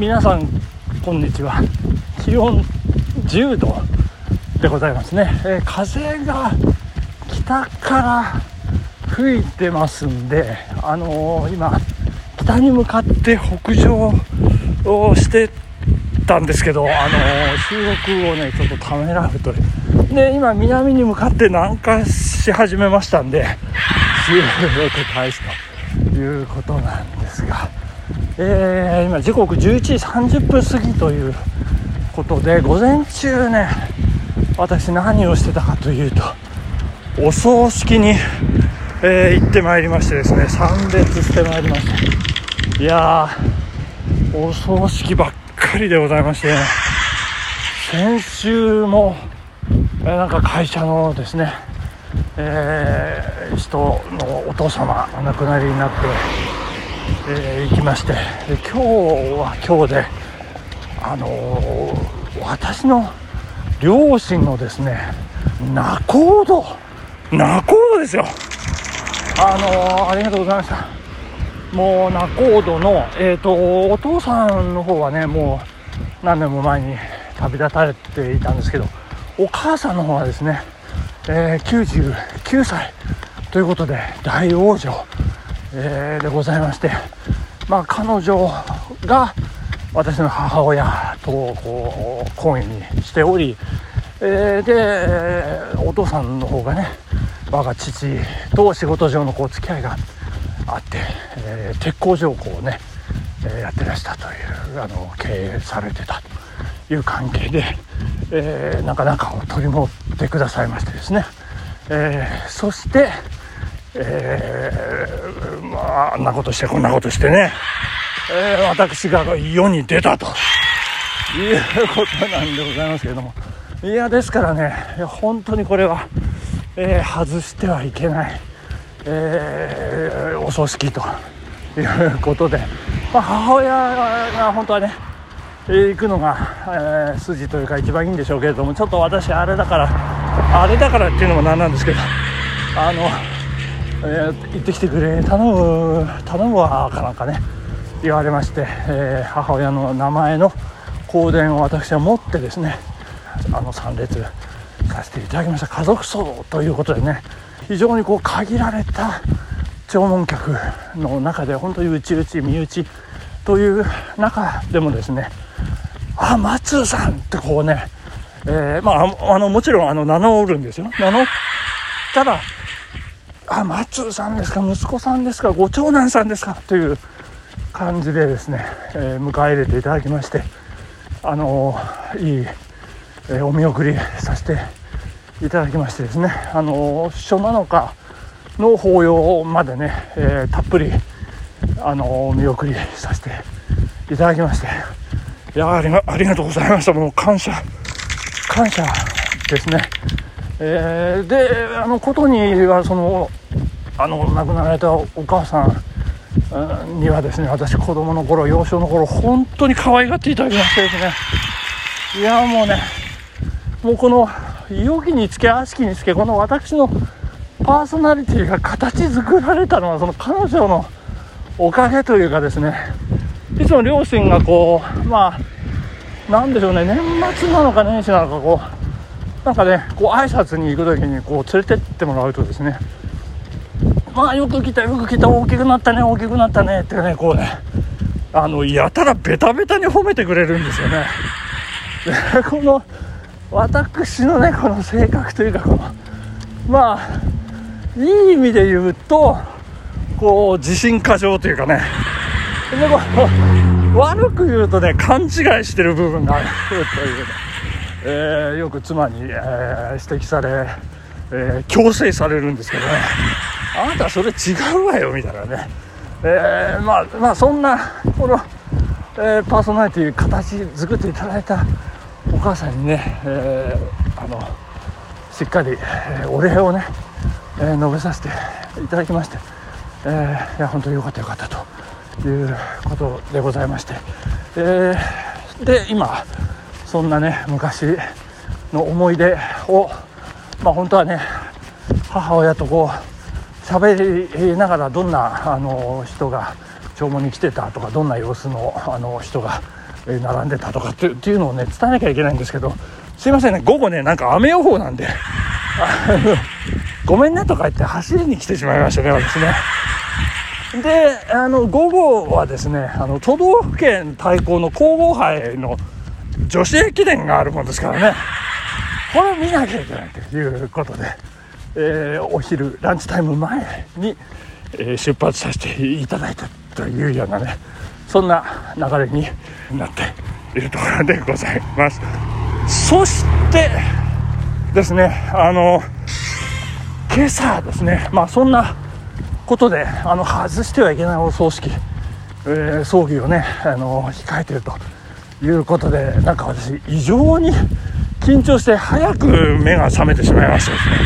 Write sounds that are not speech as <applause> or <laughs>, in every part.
皆さんこんにちは。気温10度でございますね、えー、風が北から吹いてますんであのー、今北に向かって北上をしてたんですけど、あのー、収録をねちょっとためらうとで今南に向かって南下し始めましたんで収録開始ということなんですが、えー、今時刻11時30分過ぎということで午前中ね私何をしてたかというとお葬式に、えー、行ってまいりましてですね参列してまいりましたいやーお葬式ばっかりでございまして、ね、先週も、えー、なんか会社のですね、えー、人のお父様お亡くなりになって、えー、行きましてで今日は今日であのー、私の両親のですね仲人仲人ですよ。あのー、ありがとうございました。もう仲人のえっ、ー、とお父さんの方はねもう何年も前に旅立たれていたんですけどお母さんの方はですね、えー、99歳ということで大往生、えー、でございましてまあ彼女が私の母親とこう懇意にしており、えー、でお父さんの方がね我が父と仕事上のこう付き合いがあって、えー、鉄工所をこうね、えー、やってらしたというあの経営されてたという関係で、えー、なかなかを取り持ってくださいましてですね、えー、そして、えー、あんなことしてこんなことしてね、えー、私が世に出たと。いうことなんでございますけれども。いやですからね本当にこれは、えー、外してはいけない、えー、お葬式と。いうことで、まあ、母親が本当はね行くのが、え、筋というか一番いいんでしょうけれどもちょっと私あれだからあれだからっていうのもなんなんですけどあの、えー、行ってきてくれ。頼む。頼むわかなんかね。言われまして、えー、母親の名前の香典を私は持ってですねあの参列させていただきました。家族葬ということでね非常にこう限られた弔問客の中で本当に内々身内という中でもですねあ松さんってこうね、えー、まああのもちろんあの名乗るんですよ。名乗ったらあ松さんですか息子さんですかご長男さんですかという感じでですね、えー、迎え入れていただきましてあのー、いい、えー、お見送りさせていただきましてですねあの初7日の法要までね、えたっぷりあのお見送りさせていただきましていやありがありがとうございました。もう感謝感謝ですね、えであのことにはそのあの亡くなられたお母さんにはですね私子供の頃幼少の頃本当に可愛がっていただきましてですね。いやもうねもうこの良きにつけ悪しきにつけこの私のパーソナリティが形作られたのはその彼女のおかげというかですね。いつも両親がこうまあなんでしょうね年末なのか年始なのかこうなんかねこう挨拶に行く時にこう連れてってもらうとですねあよく来たよく来た大きくなったね大きくなったねってねこうねあのやたらベタベタに褒めてくれるんですよね。<laughs> この私のねこの性格というかこのまあいい意味で言うとこう自信過剰というかね。でこう悪く言うとね勘違いしてる部分があるというえー、よく妻に、えー、指摘され、えー、強制されるんですけどね。あなたそれ違うわよみたいなね、えー、まあまあそんなこの、えー、パーソナリティ形作っていただいたお母さんにね、え、あのしっかり、えお礼をね、え述べさせていただきまして、えいや本当に良かった良かったということでございまして、えで今そんなね昔の思い出をまあ本当はね母親とこう喋りながらどんなあの人が弔問に来てたとかどんな様子のあの人が並んでたとかっていうのをね伝えなきゃいけないんですけどすいませんね午後ねなんか雨予報なんでごめんねとか言って走りに来てしまいましたね私ね。であの午後はですねあの都道府県対抗の皇后杯の女子駅伝があるもんですからね。これを見なきゃいけないということで、えーお昼ランチタイム前に、えー出発させていただいたというようなねそんな流れになっているところでございます。そしてですねあの今朝ですねまあそんなことであの外してはいけないお葬式、えー葬儀をねあの控えているということでなんか私異常に緊張して早く目が覚めてしまいましてです。ね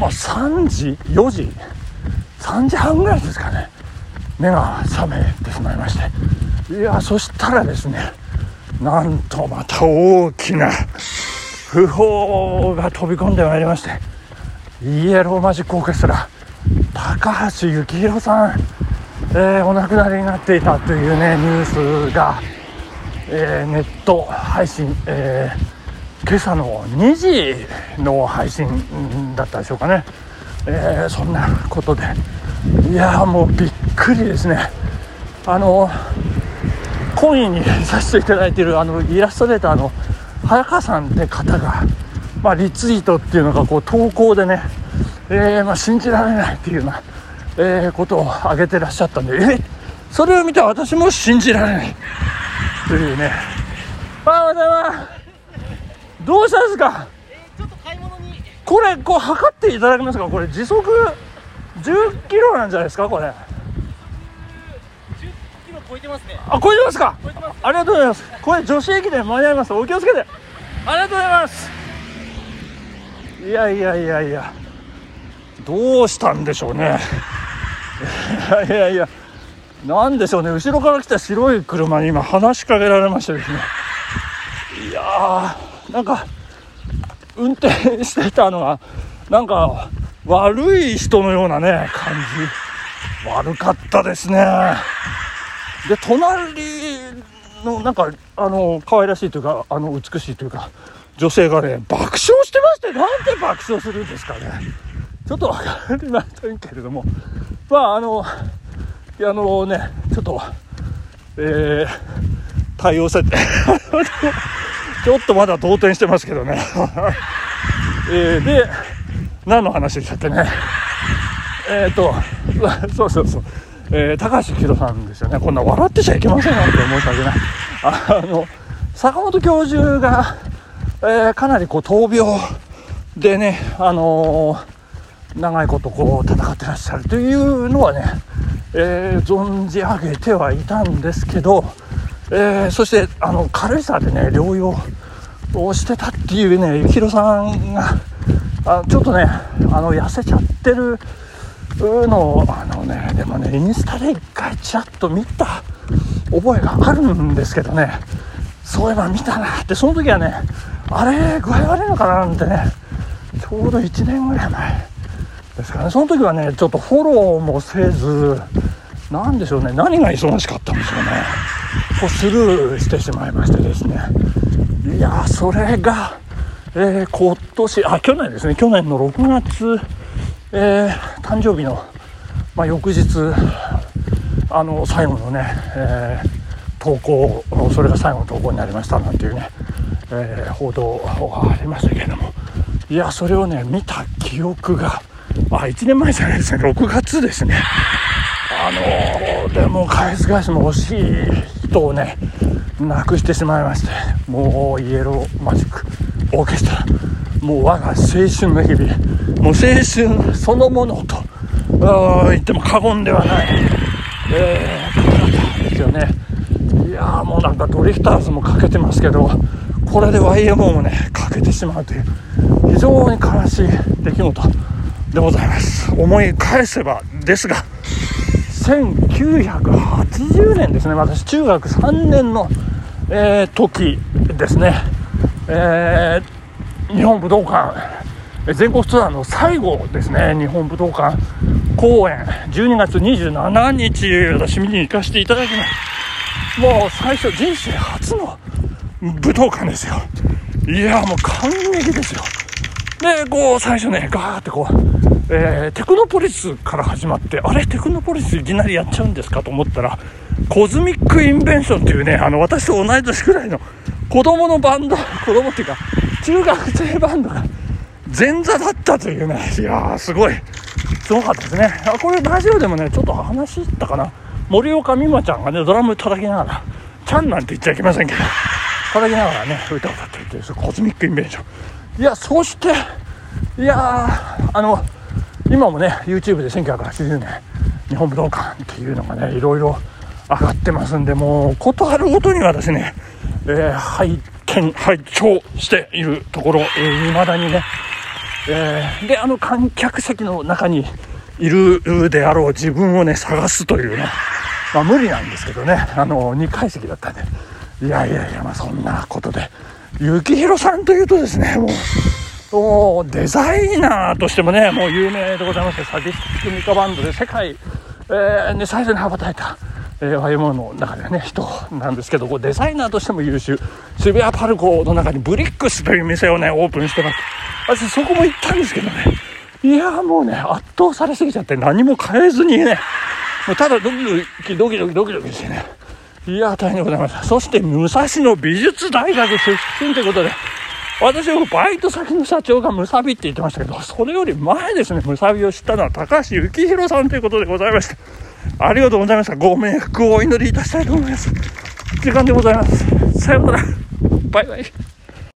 まあ3時4時3時半ぐらいですかね。目が覚めてしまいまして。いやそしたらですねなんとまた大きな訃報が飛び込んでまいりまして。イエローマジックオーケストラ高橋幸宏さん、えーお亡くなりになっていたというねニュースが、えーネット配信、えー今朝の2時の配信だったでしょうかね、えーそんなことで。いやーもうびっくりですね。あの懇意にさせていただいているあのイラストレーターの早川さんって方が、まあ、リツイートっていうのがこう投稿でね、えまあ、信じられないっていうような、えことを挙げてらっしゃったんでえそれを見て私も信じられない。というね。おはようございます。どうしたんですか？ちょっと買い物に。これこう測っていただけますか？これ時速10キロなんじゃないですか？これ。10キロ超えてますね。あ超えてますか？超えてます。ありがとうございます。これ女子駅伝間に合いますお気をつけて。ありがとうございます。いやいやいやいや。どうしたんでしょうね。いやいやいやなんでしょうね。後ろから来た白い車に今話しかけられましたですね。いやーなんか運転してたのはなんか悪い人のようなね感じ。悪かったですね。で隣のなんかあの可愛らしいというかあの美しいというか女性がね爆笑してましてなんで爆笑するんですかね。ちょっとわかりませんけれども。まああのあのねちょっとえー、対応されて。<laughs> ちょっとまだ動転してますけどね。<laughs> えー、で何の話でしたっけね。えっ、と <laughs> そうそうそう、えー高橋宏さんですよね。こんな笑ってちゃいけませんなんて申し訳ないあの坂本教授が、えーかなりこう闘病でねあのー長いことこう戦ってらっしゃるというのはね、えー存じ上げてはいたんですけど、えーそしてあの軽井沢でね療養をしてたっていうね幸宏さんがあちょっとねあの痩せちゃってるのをあのねでもねインスタで一回ちらっと見た覚えがあるんですけどねそういえば見たなってその時はねあれ具合悪いのかななんてねちょうど1年ぐらい前ですかね。その時はねちょっとフォローもせずなんでしょうね。何が忙しかったんでしょうね。こうスルーしてしまいましてですね。いやそれが、えー今年あ去年ですね。去年の6月、えー誕生日の、まあ、翌日あの最後のね、えー投稿それが最後の投稿になりましたなんていうね、えー報道がありましたけれども。いやそれをね見た記憶があ1年前じゃないですね。6月ですね。あのーでも返す返すも惜しい人をね亡くしてしまいましてもうイエローマジックオーケストラ。もう我が青春の日々。もう青春そのものとあ言っても過言ではない、えー、方々ですよね。いやーもうなんかドリフターズもかけてますけどこれで YMO もねかけてしまうという非常に悲しい出来事でございます。思い返せばですが1980年ですね。私中学3年の、えー時ですね、えー日本武道館。全国ツアーの最後ですね。日本武道館。公演。12月27日私見に行かせていただきましもう最初人生初の武道館ですよ。いや、もう感激ですよ。で、こう、最初ね、ガーってこう、えー、テクノポリスから始まって、あれ、テクノポリスいきなりやっちゃうんですかと思ったら、コズミックインベンションっていうね、あの、私と同い年くらいの子供のバンド、子供っていうか、中学生バンドが前座だったというね、いやー、すごい、すごかったですね。あ、これラジオでもね、ちょっと話したかな。森岡みまちゃんがね、ドラム叩きながら、ちゃんなんて言っちゃいけませんけど、叩きながらね、歌を歌っていて、コズミックインベンション。いや、そして、いやー、あの、今もね、YouTube で1980年、日本武道館っていうのがね、いろいろ上がってますんで、もう、ことあるごとに私ね、えー、拝見、拝聴しているところ、えー、だにね、えー、で、あの観客席の中にいるであろう自分をね、探すというね、まあ無理なんですけどね、あの、2階席だったんで、いやいやいや、まあそんなことで、幸宏さんというとですね、もう、もうデザイナーとしてもね、もう有名でございまして、サディスティックミカバンドで世界、えー、ね、最初に羽ばたいた、えー、YMO の中でね、人なんですけど、こうデザイナーとしても優秀。渋谷パルコの中にブリックスという店をね、オープンしてます。私そこも行ったんですけどね、いやもうね、圧倒されすぎちゃって何も変えずにね、もうただドキドキ、ドキドキ、ドキドキしてね、いや、大変でございました。そして、武蔵野美術大学出身ということで、私はバイト先の社長がムサビって言ってましたけど、それより前ですね、ムサビを知ったのは高橋幸宏さんということでございました。ありがとうございました。ご冥福をお祈りいたしたいと思います。時間でございます。さようなら。バイバイ。